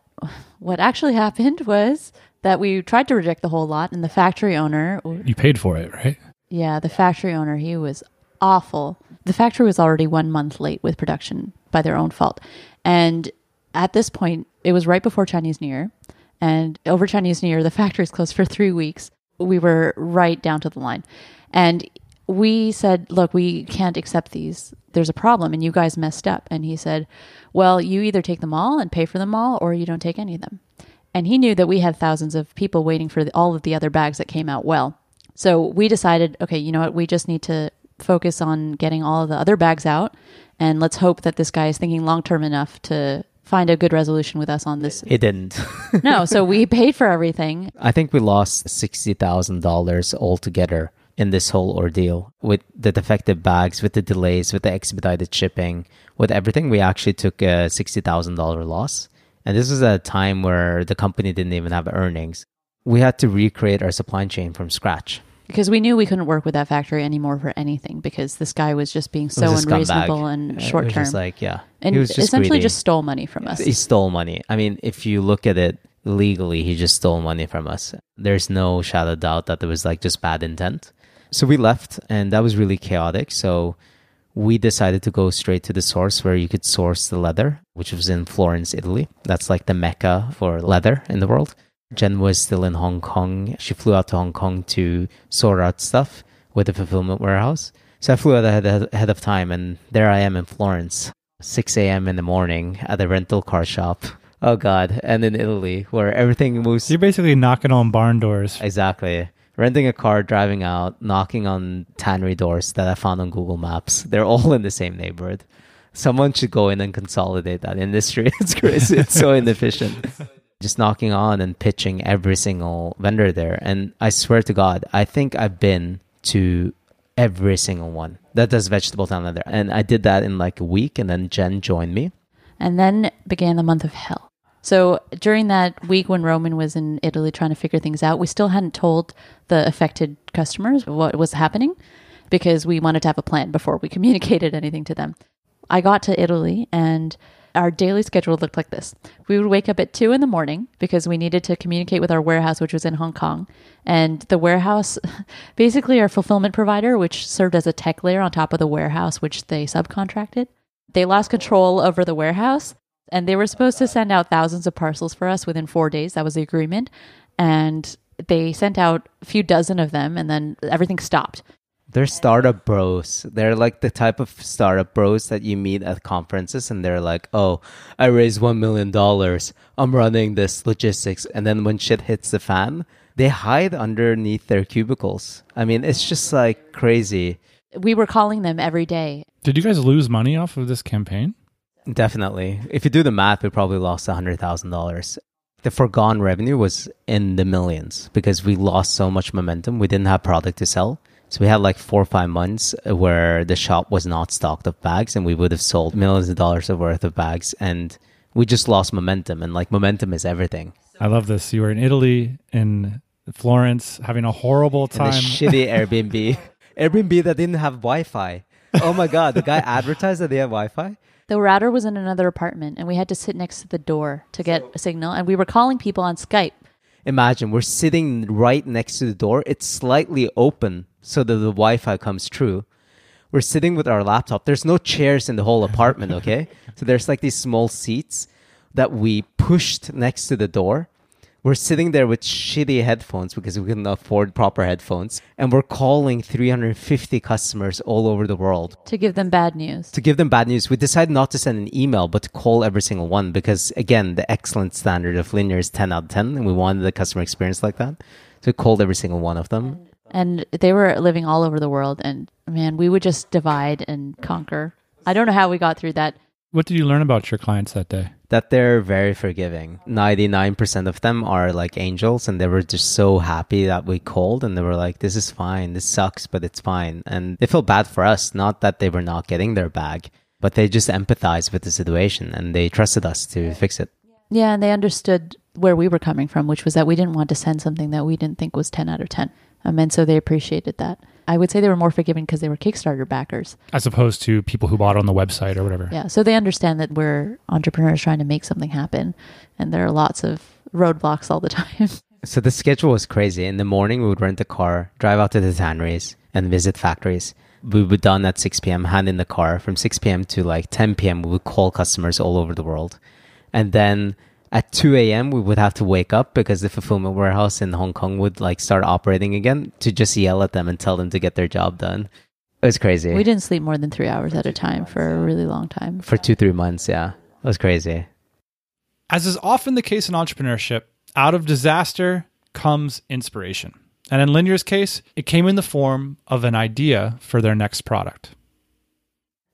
what actually happened was that we tried to reject the whole lot, and the factory owner, You paid for it, right? yeah, the factory owner, he was awful. The factory was already one month late with production by their own fault. And at this point, it was right before Chinese New Year. And over Chinese New Year, the factory is closed for three weeks. We were right down to the line. And we said, Look, we can't accept these. There's a problem, and you guys messed up. And he said, Well, you either take them all and pay for them all, or you don't take any of them. And he knew that we had thousands of people waiting for the, all of the other bags that came out well. So we decided, okay, you know what? We just need to focus on getting all of the other bags out. And let's hope that this guy is thinking long term enough to find a good resolution with us on this. It didn't. no, so we paid for everything. I think we lost $60,000 altogether in this whole ordeal with the defective bags, with the delays, with the expedited shipping, with everything. We actually took a $60,000 loss. And this was a time where the company didn't even have earnings. We had to recreate our supply chain from scratch. Because we knew we couldn't work with that factory anymore for anything because this guy was just being so It was a unreasonable scumbag. and short term. like, yeah. and he was just essentially greedy. just stole money from us. He stole money. I mean, if you look at it legally, he just stole money from us. There's no shadow of doubt that there was like just bad intent. So we left, and that was really chaotic. So we decided to go straight to the source where you could source the leather, which was in Florence, Italy. That's like the mecca for leather in the world. Jen was still in Hong Kong. She flew out to Hong Kong to sort out stuff with the fulfillment warehouse. So I flew out ahead, ahead of time, and there I am in Florence, 6 a.m. in the morning at a rental car shop. Oh, God. And in Italy, where everything moves. You're basically knocking on barn doors. Exactly. Renting a car, driving out, knocking on tannery doors that I found on Google Maps. They're all in the same neighborhood. Someone should go in and consolidate that industry. It's crazy. It's so inefficient. Just knocking on and pitching every single vendor there. And I swear to God, I think I've been to every single one that does vegetable tan leather. And I did that in like a week. And then Jen joined me. And then began the month of hell. So during that week when Roman was in Italy trying to figure things out, we still hadn't told the affected customers what was happening because we wanted to have a plan before we communicated anything to them. I got to Italy and our daily schedule looked like this. We would wake up at two in the morning because we needed to communicate with our warehouse, which was in Hong Kong. And the warehouse, basically our fulfillment provider, which served as a tech layer on top of the warehouse, which they subcontracted, they lost control over the warehouse and they were supposed to send out thousands of parcels for us within four days. That was the agreement. And they sent out a few dozen of them and then everything stopped. They're startup bros. They're like the type of startup bros that you meet at conferences and they're like, oh, I raised $1 million. I'm running this logistics. And then when shit hits the fan, they hide underneath their cubicles. I mean, it's just like crazy. We were calling them every day. Did you guys lose money off of this campaign? Definitely. If you do the math, we probably lost $100,000. The foregone revenue was in the millions because we lost so much momentum. We didn't have product to sell. So we had like four or five months where the shop was not stocked of bags and we would have sold millions of dollars of worth of bags and we just lost momentum and like momentum is everything. I love this. You were in Italy, in Florence, having a horrible And time. the shitty Airbnb. Airbnb that didn't have Wi-Fi. Oh my god, the guy advertised that they had Wi-Fi. The router was in another apartment, and we had to sit next to the door to get a signal. And we were calling people on Skype. Imagine we're sitting right next to the door. It's slightly open so that the Wi-Fi comes through. We're sitting with our laptop. There's no chairs in the whole apartment, okay? so there's like these small seats that we pushed next to the door. We're sitting there with shitty headphones because we couldn't afford proper headphones, and we're calling 350 customers all over the world to give them bad news. to give them bad news, we decided not to send an email, but to call every single one because, again, the excellent standard of Linjer is 10 out of 10, and we wanted the customer experience like that. So we called every single one of them. And they were living all over the world. And man, we would just divide and conquer. I don't know how we got through that. What did you learn about your clients that day? That they're very forgiving. 99% of them are like angels, and they were just so happy that we called, and they were like, This is fine. This sucks, but it's fine. And they felt bad for us, not that they were not getting their bag, but they just empathized with the situation and they trusted us to fix it. Yeah, and they understood where we were coming from, which was that we didn't want to send something that we didn't think was 10 out of 10. Um, and so they appreciated that. I would say they were more forgiving because they were Kickstarter backers. As opposed to people who bought on the website or whatever. Yeah, so they understand that we're entrepreneurs trying to make something happen, and there are lots of roadblocks all the time. So the schedule was crazy. In the morning, we would rent a car, drive out to the tanneries, and visit factories. We would be done at 6 p.m., hand in the car. From 6 p.m. to like 10 p.m., we would call customers all over the world. And then at 2 a.m., we would have to wake up because the fulfillment warehouse in Hong Kong would like start operating again to just yell at them and tell them to get their job done. It was crazy. we didn't sleep more than three hours at a time for a really long time. For two, three months, yeah. It was crazy. As is often the case in entrepreneurship, out of disaster comes inspiration. And in Linjer's case, it came in the form of an idea for their next product.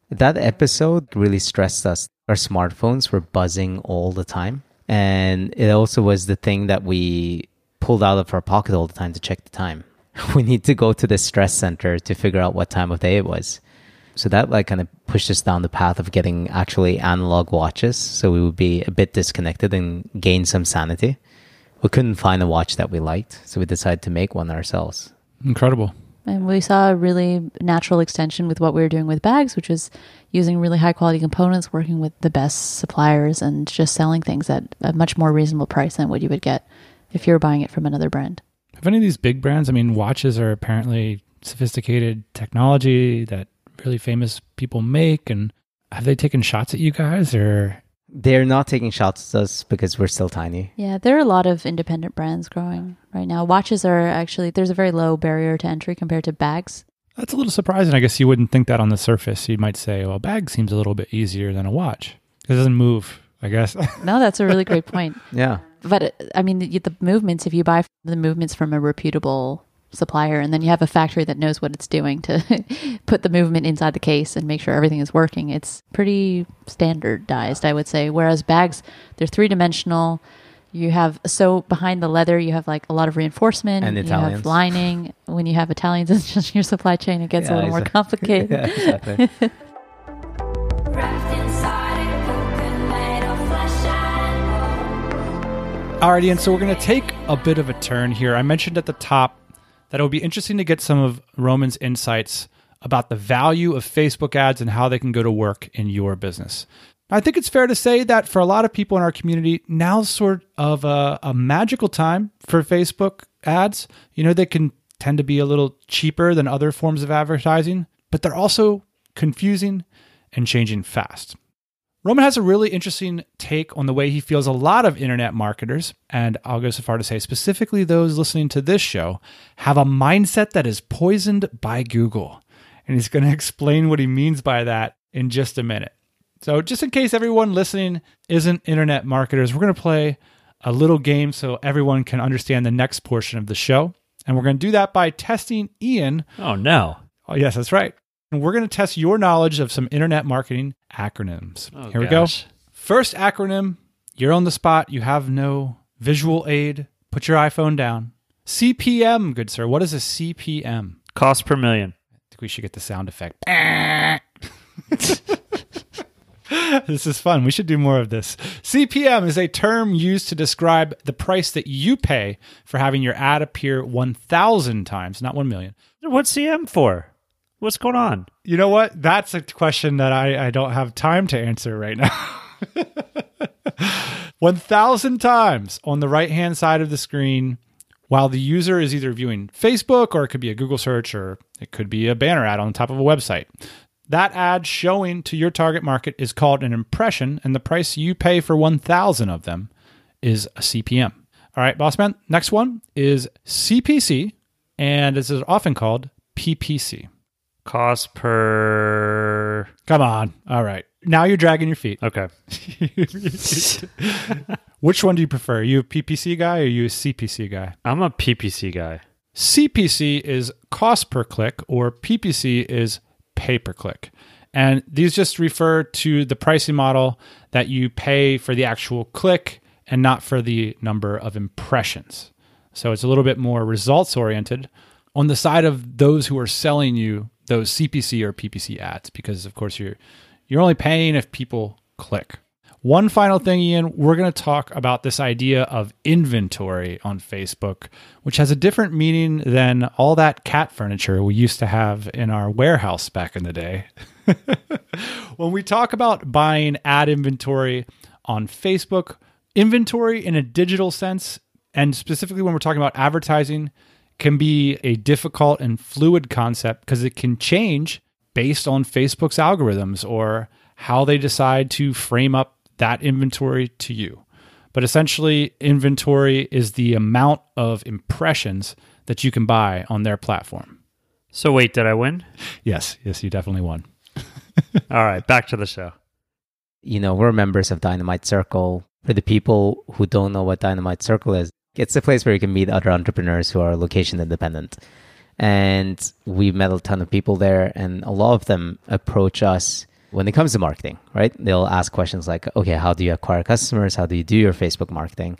That episode really stressed us. Our smartphones were buzzing all the time. And it also was the thing that we pulled out of our pocket all the time to check the time. We need to go to the stress center to figure out what time of day it was. So that like kind of pushed us down the path of getting actually analog watches. So we would be a bit disconnected and gain some sanity. We couldn't find a watch that we liked. So we decided to make one ourselves. Incredible. And we saw a really natural extension with what we were doing with bags, which was using really high quality components, working with the best suppliers, and just selling things at a much more reasonable price than what you would get if you were buying it from another brand. Have any of these big brands, I mean, watches are apparently sophisticated technology that really famous people make. And have they taken shots at you guys or? They're not taking shots at us because we're still tiny. Yeah, there are a lot of independent brands growing right now. Watches are actually, there's a very low barrier to entry compared to bags. That's a little surprising. I guess you wouldn't think that on the surface. You might say, well, a bag seems a little bit easier than a watch. It doesn't move, I guess. No, that's a really great point. Yeah. But uh, I mean, the, the movements, if you buy the movements from a reputable supplier and then you have a factory that knows what it's doing to put the movement inside the case and make sure everything is working, it's pretty standardized, I would say. Whereas bags, they're three dimensional. You have, so behind the leather, you have like a lot of reinforcement. And you Italians. have lining. When you have Italians, it's just your supply chain. It gets a Yeah, little more complicated. yeah, exactly. Wrapped inside a cocoon made of flesh and bone. Alrighty, and so we're going to take a bit of a turn here. I mentioned at the top that it would be interesting to get some of Roman's insights about the value of Facebook ads and how they can go to work in your business. I think it's fair to say that for a lot of people in our community, now's sort of a, a magical time for Facebook ads. You know, they can tend to be a little cheaper than other forms of advertising, but they're also confusing and changing fast. Roman has a really interesting take on the way he feels a lot of internet marketers, and I'll go so far to say specifically those listening to this show, have a mindset that is poisoned by Google. And he's going to explain what he means by that in just a minute. So, just in case everyone listening isn't internet marketers, we're going to play a little game so everyone can understand the next portion of the show. And we're going to do that by testing Ian Oh, no. Oh, yes, that's right. And we're going to test your knowledge of some internet marketing acronyms. Oh, Here we go. First acronym, you're on the spot. You have no visual aid. Put your iPhone down. CPM, good sir. What is a CPM? Cost per million. I think we should get the sound effect. this is fun. We should do more of this. CPM is a term used to describe the price that you pay for having your ad appear 1,000 times, not 1 million. What's CM for? What's going on? You know what? That's a question that I, I don't have time to answer right now. 1,000 times on the right hand side of the screen while the user is either viewing Facebook or it could be a Google search or it could be a banner ad on the top of a website. That ad showing to your target market is called an impression, and the price you pay for 1,000 of them is a CPM. All right, boss man. Next one is CPC, and this is often called PPC. Cost per. Come on. All right. Now you're dragging your feet. Okay. Which one do you prefer? Are you a PPC guy or are you a CPC guy? I'm a PPC guy. CPC is cost per click, or PPC is pay per click. And these just refer to the pricing model that you pay for the actual click and not for the number of impressions. So it's a little bit more results oriented on the side of those who are selling you those CPC or PPC ads because of course you're you're only paying if people click. One final thing, Ian, we're going to talk about this idea of inventory on Facebook, which has a different meaning than all that cat furniture we used to have in our warehouse back in the day. when we talk about buying ad inventory on Facebook, inventory in a digital sense, and specifically when we're talking about advertising, can be a difficult and fluid concept because it can change based on Facebook's algorithms or how they decide to frame up that inventory to you. But essentially, inventory is the amount of impressions that you can buy on their platform. So, wait, did I win? Yes, yes, you definitely won. All right, back to the show. You know, we're members of Dynamite Circle. For the people who don't know what Dynamite Circle is, it's a place where you can meet other entrepreneurs who are location independent. And we've met a ton of people there, and a lot of them approach us when it comes to marketing, right? They'll ask questions like, okay, how do you acquire customers? How do you do your Facebook marketing?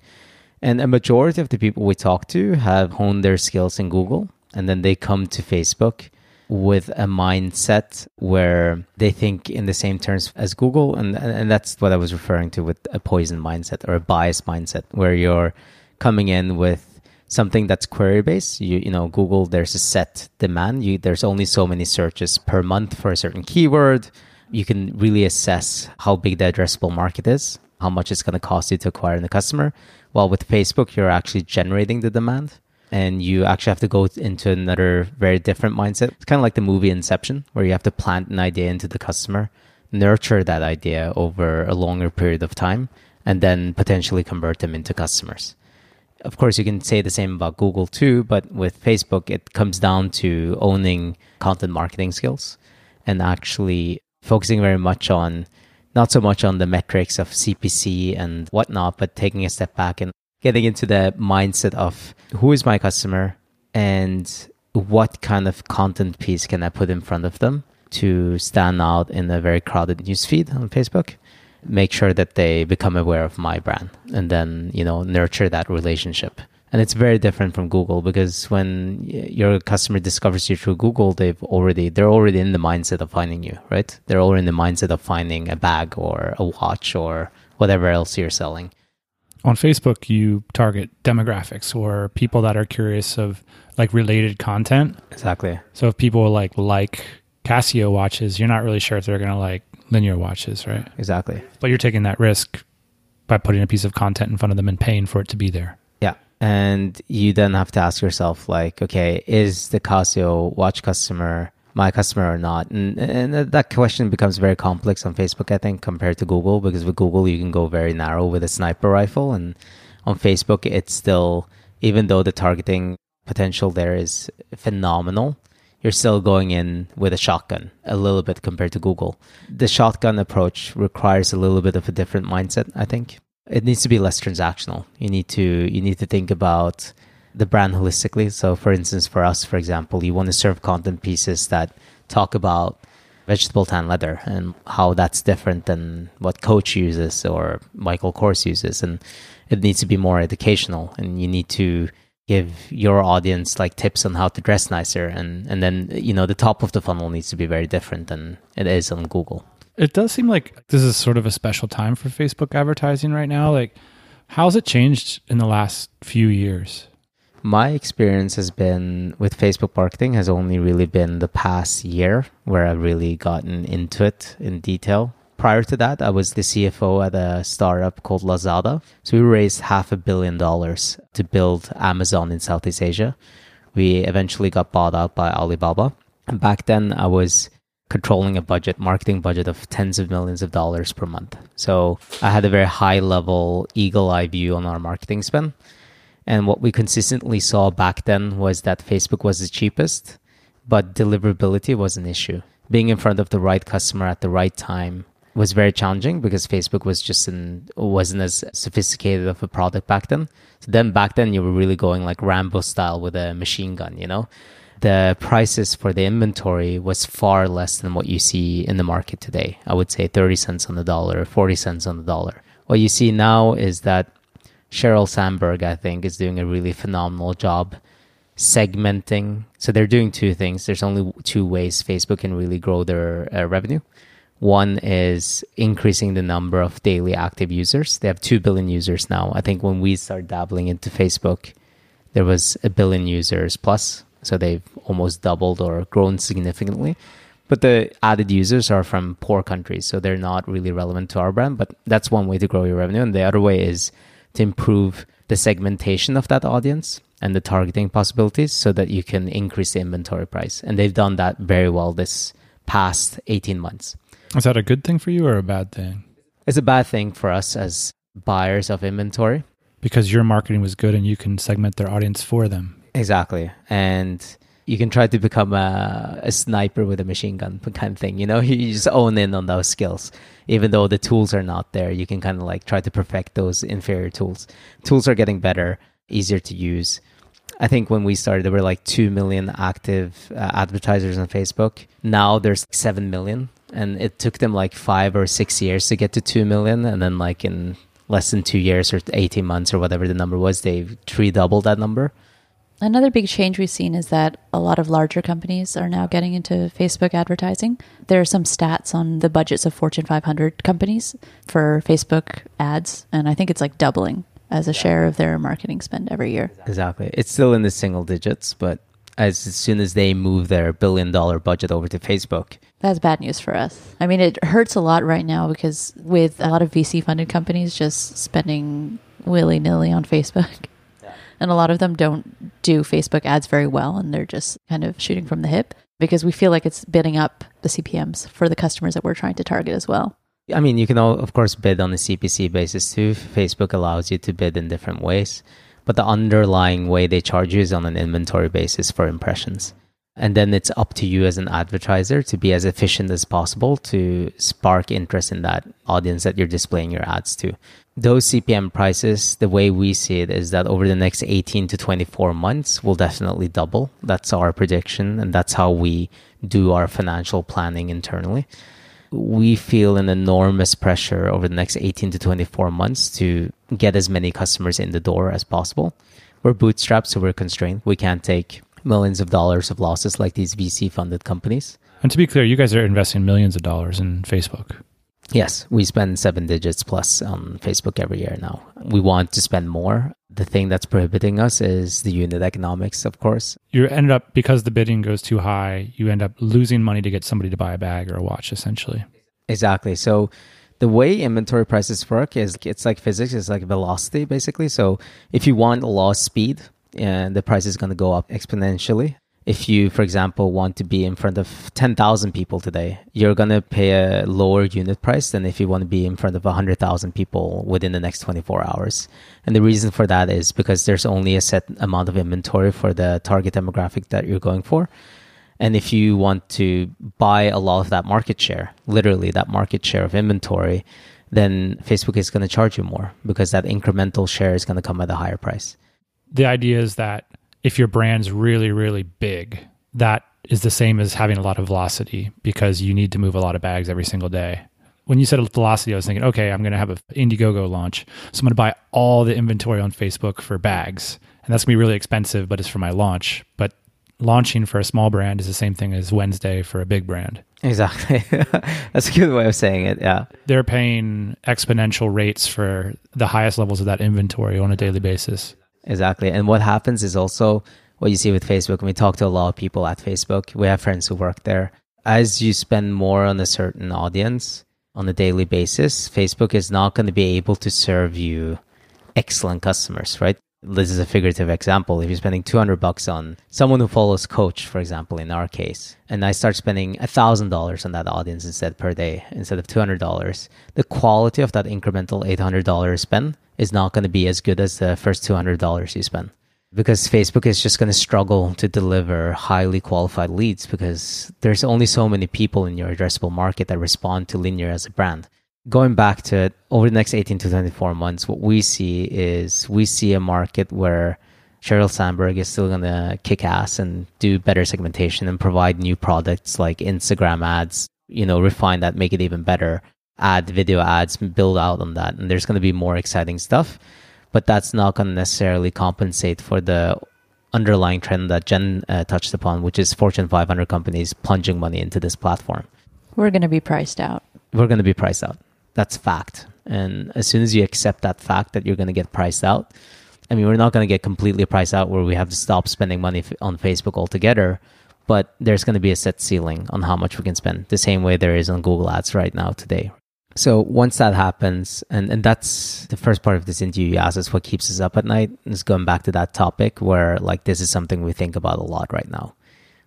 And a majority of the people we talk to have honed their skills in Google, and then they come to Facebook with a mindset where they think in the same terms as Google. And, and that's what I was referring to with a poison mindset or a bias mindset, where you're coming in with something that's query based. You you know Google there's a set demand. You there's only so many searches per month for a certain keyword. You can really assess how big the addressable market is, how much it's going to cost you to acquire the customer. While with Facebook, you're actually generating the demand. And you actually have to go into another very different mindset. It's kind of like the movie Inception, where you have to plant an idea into the customer, nurture that idea over a longer period of time, and then potentially convert them into customers of course, you can say the same about Google too, but with Facebook, it comes down to owning content marketing skills and actually focusing very much on not so much on the metrics of CPC and whatnot, but taking a step back and getting into the mindset of who is my customer and what kind of content piece can I put in front of them to stand out in a very crowded newsfeed on Facebook make sure that they become aware of my brand and then you know nurture that relationship and it's very different from google because when your customer discovers you through google they've already they're already in the mindset of finding you right they're already in the mindset of finding a bag or a watch or whatever else you're selling On Facebook, you target demographics or people that are curious of like related content. exactly So if people like like Casio watches, you're not really sure if they're going to like Linjer watches, right? exactly But you're taking that risk by putting a piece of content in front of them and paying for it to be there. And you then have to ask yourself, like, okay, is the Casio watch customer my customer or not? And, and that question becomes very complex on Facebook, I think, compared to Google, because with Google, you can go very narrow with a sniper rifle. And on Facebook, it's still, even though the targeting potential there is phenomenal, you're still going in with a shotgun a little bit compared to Google. The shotgun approach requires a little bit of a different mindset, I think. It needs to be less transactional. You need to you need to think about the brand holistically. So for instance, for us, for example, you want to serve content pieces that talk about vegetable tan leather and how that's different than what Coach uses or Michael Kors uses. And it needs to be more educational and you need to give your audience like tips on how to dress nicer and and then you know the top of the funnel needs to be very different than it is on Google. It does seem like this is sort of a special time for Facebook advertising right now. Like, how's it changed in the last few years? My experience has been with Facebook marketing has only really been the past year where I've really gotten into it in detail. Prior to that, I was the CFO at a startup called Lazada. So we raised half a billion dollars to build Amazon in Southeast Asia. We eventually got bought out by Alibaba. And back then, I was controlling a budget, marketing budget of tens of millions of dollars per month. So I had a very high level eagle eye view on our marketing spend. And what we consistently saw back then was that Facebook was the cheapest, but deliverability was an issue. Being in front of the right customer at the right time was very challenging because Facebook was just in, wasn't as sophisticated of a product back then. So then back then you were really going like Rambo style with a machine gun, you know? The prices for the inventory was far less than what you see in the market today. I would say 30 cents on the dollar, 40 cents on the dollar. What you see now is that Sheryl Sandberg, I think, is doing a really phenomenal job segmenting. So they're doing two things. There's only two ways Facebook can really grow their uh, revenue. One is increasing the number of daily active users. They have 2 billion users now. I think when we started dabbling into Facebook, there was a billion users plus. So they've almost doubled or grown significantly. But the added users are from poor countries. So they're not really relevant to our brand. But that's one way to grow your revenue. And the other way is to improve the segmentation of that audience and the targeting possibilities so that you can increase the inventory price. And they've done that very well this past 18 months. Is that a good thing for you or a bad thing? It's a bad thing for us as buyers of inventory. Because your marketing was good and you can segment their audience for them. Exactly. And you can try to become a, a sniper with a machine gun kind of thing. You know, you just own in on those skills. Even though the tools are not there, you can kind of like try to perfect those inferior tools. Tools are getting better, easier to use. I think when we started, there were like 2 million active uh, advertisers on Facebook. Now there's 7 million. And it took them like five or six years to get to 2 million. And then, like, in less than two years or 18 months or whatever the number was, they doubled that number. Another big change we've seen is that a lot of larger companies are now getting into Facebook advertising. There are some stats on the budgets of Fortune 500 companies for Facebook ads, and I think it's like doubling as a share of their marketing spend every year. Exactly. It's still in the single digits, but as, as soon as they move their billion dollar budget over to Facebook, That's bad news for us. I mean, it hurts a lot right now because with a lot of VC funded companies just spending willy nilly on Facebook. And a lot of them don't do Facebook ads very well and they're just kind of shooting from the hip because we feel like it's bidding up the CPMs for the customers that we're trying to target as well. I mean, you can, all, of course, bid on a CPC basis too. Facebook allows you to bid in different ways, but the underlying way they charge you is on an inventory basis for impressions. And then it's up to you as an advertiser to be as efficient as possible to spark interest in that audience that you're displaying your ads to. Those CPM prices, the way we see it is that over the next 18 to 24 months will definitely double. That's our prediction, and that's how we do our financial planning internally we feel an enormous pressure over the next 18 to 24 months to get as many customers in the door as possible. We're bootstrapped, so we're constrained. We can't take millions of dollars of losses like these VC funded companies. And to be clear, you guys are investing millions of dollars in Facebook. Yes, we spend seven digits plus on Facebook every year now. We want to spend more. The thing that's prohibiting us is the unit economics, of course. You end up, because the bidding goes too high, you end up losing money to get somebody to buy a bag or a watch, essentially. Exactly. So the way inventory prices work is it's like physics, it's like velocity basically. So if you want a low speed, and the price is going to go up exponentially. If you, for example, want to be in front of 10,000 people today, you're going to pay a lower unit price than if you want to be in front of 100,000 people within the next 24 hours. And the reason for that is because there's only a set amount of inventory for the target demographic that you're going for. And if you want to buy a lot of that market share, literally that market share of inventory, then Facebook is going to charge you more because that incremental share is going to come at a higher price. The idea is that if your brand's really, really big, that is the same as having a lot of velocity because you need to move a lot of bags every single day. When you said velocity, I was thinking, okay, I'm going to have an Indiegogo launch. So I'm going to buy all the inventory on Facebook for bags. and that's going to be really expensive, but it's for my launch. But launching for a small brand is the same thing as Wednesday for a big brand. Exactly. That's a good way of saying it. Yeah. They're paying exponential rates for the highest levels of that inventory on a daily basis. Exactly. And what happens is also what you see with Facebook. And we talk to a lot of people at Facebook. We have friends who work there. As you spend more on a certain audience on a daily basis, Facebook is not going to be able to serve you excellent customers, right? This is a figurative example. If you're spending 200 bucks on someone who follows coach, for example, in our case, and I start spending $1,000 on that audience instead per day, instead of $200, the quality of that incremental $800 spend is not going to be as good as the first $200 you spend because Facebook is just going to struggle to deliver highly qualified leads because there's only so many people in your addressable market that respond to Linjer as a brand. Going back to it, over the next 18 to 24 months, what we see is we see a market where Sheryl Sandberg is still going to kick ass and do better segmentation and provide new products like Instagram ads, you know, refine that, make it even better, add video ads, build out on that. And there's going to be more exciting stuff but that's not going to necessarily compensate for the underlying trend that Jen uh, touched upon, which is Fortune 500 companies plunging money into this platform. We're going to be priced out. We're going to be priced out. That's fact. And as soon as you accept that fact that you're going to get priced out, I mean, we're not going to get completely priced out where we have to stop spending money on Facebook altogether, but there's going to be a set ceiling on how much we can spend, the same way there is on Google Ads right now today. So once that happens, and, and that's the first part of this interview, you asked us what keeps us up at night. Is going back to that topic where like this is something we think about a lot right now.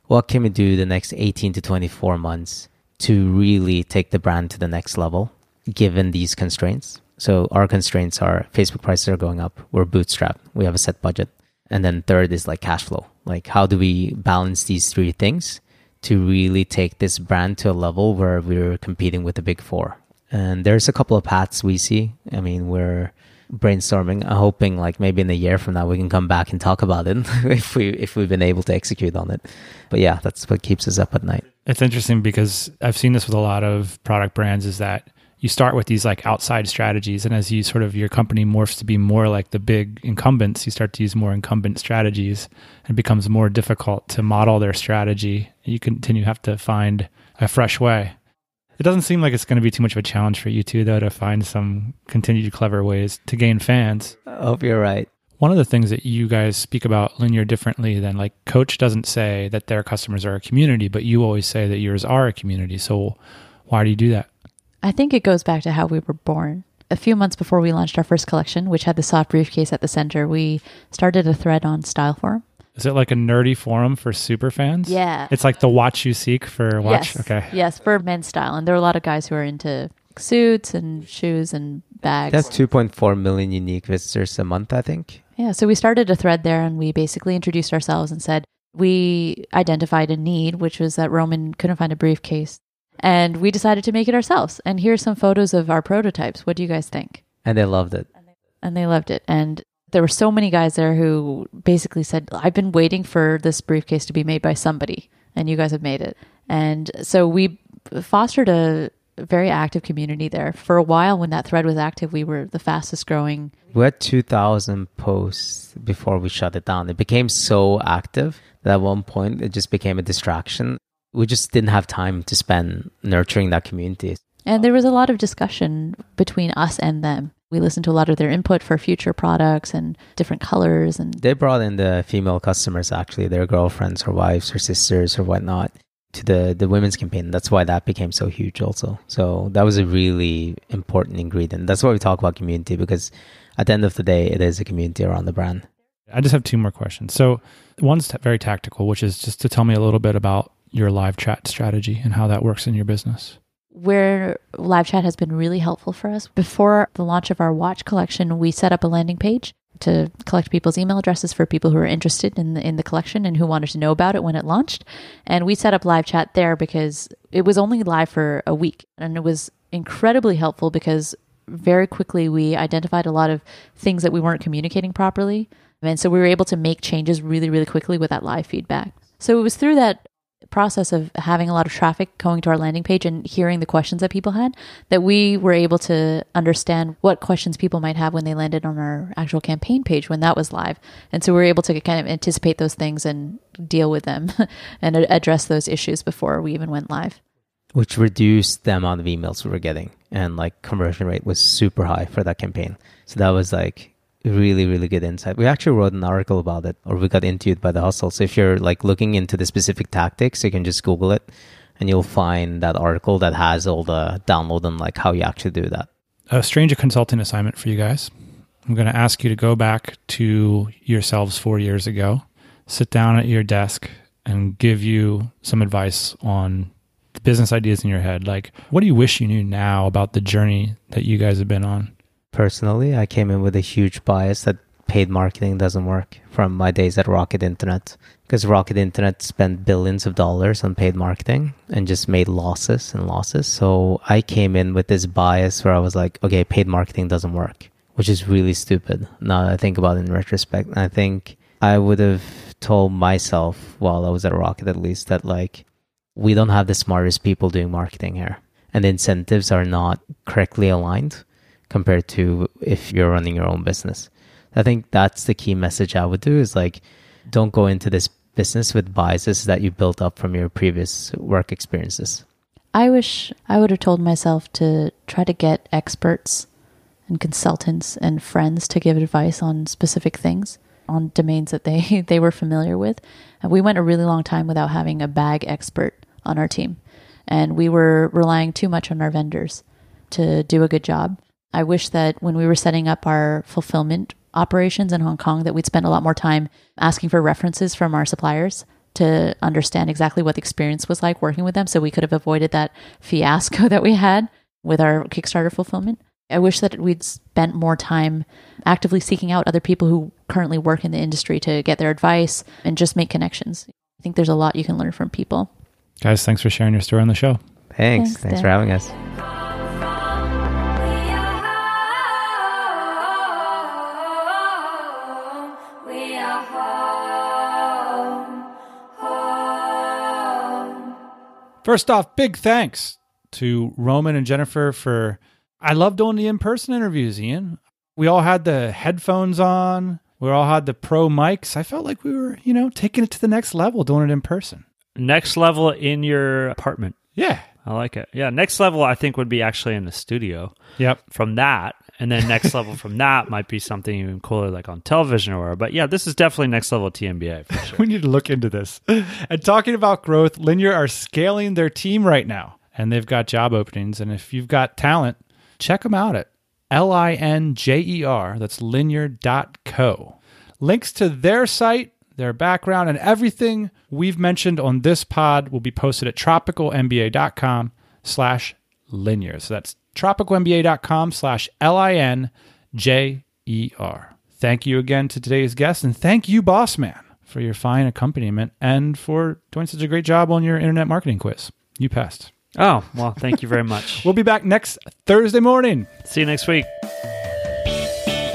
What can we do the next 18 to 24 months to really take the brand to the next level given these constraints? So our constraints are Facebook prices are going up. We're bootstrapped. We have a set budget. And then third is like cash flow. Like how do we balance these three things to really take this brand to a level where we're competing with the big four and there's a couple of paths we see. I mean, we're brainstorming, I'm hoping like maybe in a year from now we can come back and talk about it if we if we've been able to execute on it. But yeah, that's what keeps us up at night. It's interesting because I've seen this with a lot of product brands is that you start with these like outside strategies and as you sort of your company morphs to be more like the big incumbents, you start to use more incumbent strategies and it becomes more difficult to model their strategy. You continue have to find a fresh way. It doesn't seem like it's going to be too much of a challenge for you two, though, to find some continued clever ways to gain fans. I hope you're right. One of the things that you guys speak about Linjer differently than like Coach doesn't say that their customers are a community, but you always say that yours are a community. So why do you do that? I think it goes back to how we were born. A few months before we launched our first collection, which had the soft briefcase at the center, we started a thread on Style Forum. Is it like a nerdy forum for super fans? Yeah. It's like the watch you seek for watch. Yes. Okay. Yes, for men's style. And there are a lot of guys who are into suits and shoes and bags. That's 2.4 million unique visitors a month, I think. Yeah, so we started a thread there and we basically introduced ourselves and said we identified a need, which was that Roman couldn't find a briefcase. And we decided to make it ourselves. And here's some photos of our prototypes. What do you guys think? And they loved it. And they loved it. And there were so many guys there who basically said, I've been waiting for this briefcase to be made by somebody, and you guys have made it. And so we fostered a very active community there. For a while, when that thread was active, we were the fastest growing. We had 2,000 posts before we shut it down. It became so active that at one point it just became a distraction. We just didn't have time to spend nurturing that community. And there was a lot of discussion between us and them. We listened to a lot of their input for future products and different colors and They brought in the female customers, actually, their girlfriends or wives or sisters or whatnot, to the, the women's campaign. That's why that became so huge, also. So that was a really important ingredient. That's why we talk about community because at the end of the day, it is a community around the brand. I just have two more questions. So one's t- very tactical, which is just to tell me a little bit about your live chat strategy and how that works in your business. Where live chat has been really helpful for us. Before the launch of our watch collection, we set up a landing page to collect people's email addresses for people who are interested in the, in the collection and who wanted to know about it when it launched. And we set up live chat there because it was only live for a week and it was incredibly helpful because very quickly we identified a lot of things that we weren't communicating properly. And so we were able to make changes really, really quickly with that live feedback. So it was through that process of having a lot of traffic going to our landing page and hearing the questions that people had that we were able to understand what questions people might have when they landed on our actual campaign page when that was live. And so we were able to kind of anticipate those things and deal with them and address those issues before we even went live. Which reduced the amount of emails we were getting and like conversion rate was super high for that campaign. So that was like really really good insight we actually wrote an article about it or we got into it by the hustle so if you're like looking into the specific tactics you can just google it and you'll find that article that has all the download and like how you actually do that a stranger consulting assignment for you guys. I'm going to ask you to go back to yourselves four years ago, sit down at your desk, and give you some advice on the business ideas in your head. Like, what do you wish you knew now about the journey that you guys have been on? Personally i came in with a huge bias that paid marketing doesn't work from my days at rocket internet. Because rocket internet spent billions of dollars on paid marketing and just made losses and losses. So i came in with this bias where i was like okay paid marketing doesn't work which is really stupid now that i think about it in retrospect. I think i would have told myself while i was at rocket at least that like we don't have the smartest people doing marketing here and the incentives are not correctly aligned compared to if you're running your own business. I think that's the key message I would do is like don't go into this business with biases that you built up from your previous work experiences. I wish I would have told myself to try to get experts and consultants and friends to give advice on specific things on domains that they they were familiar with. And we went a really long time without having a bag expert on our team. And we were relying too much on our vendors to do a good job. I wish that when we were setting up our fulfillment operations in Hong Kong that we'd spend a lot more time asking for references from our suppliers to understand exactly what the experience was like working with them so we could have avoided that fiasco that we had with our Kickstarter fulfillment. I wish that we'd spent more time actively seeking out other people who currently work in the industry to get their advice and just make connections. I think there's a lot you can learn from people. Guys, thanks for sharing your story on the show. Thanks. Thanks, Thanks, for having us. First off, big thanks to Roman and Jennifer for. I love doing the in person interviews, Ian. We all had the headphones on, we all had the pro mics. I felt like we were, you know, taking it to the next level doing it in person. Next level in your apartment. Yeah. I like it. Yeah. Next level, I think, would be actually in the studio. Yep. From that, and then next level from that might be something even cooler, like on television or whatever. But yeah, this is definitely next level TMBA for sure. We need to look into this. And talking about growth, Linjer are scaling their team right now, and they've got job openings. And if you've got talent, check them out at L I N J E R. That's linjer.co. Links to their site, their background, and everything we've mentioned on this pod will be posted at tropicalmba.com slash linjer. So that's tropicalmba.com slash L I N J E R. Thank you again to today's guest, and thank you, Boss Man, for your fine accompaniment and for doing such a great job on your internet marketing quiz. You passed. oh, well, thank you very much. We'll be back next Thursday morning. See you next week.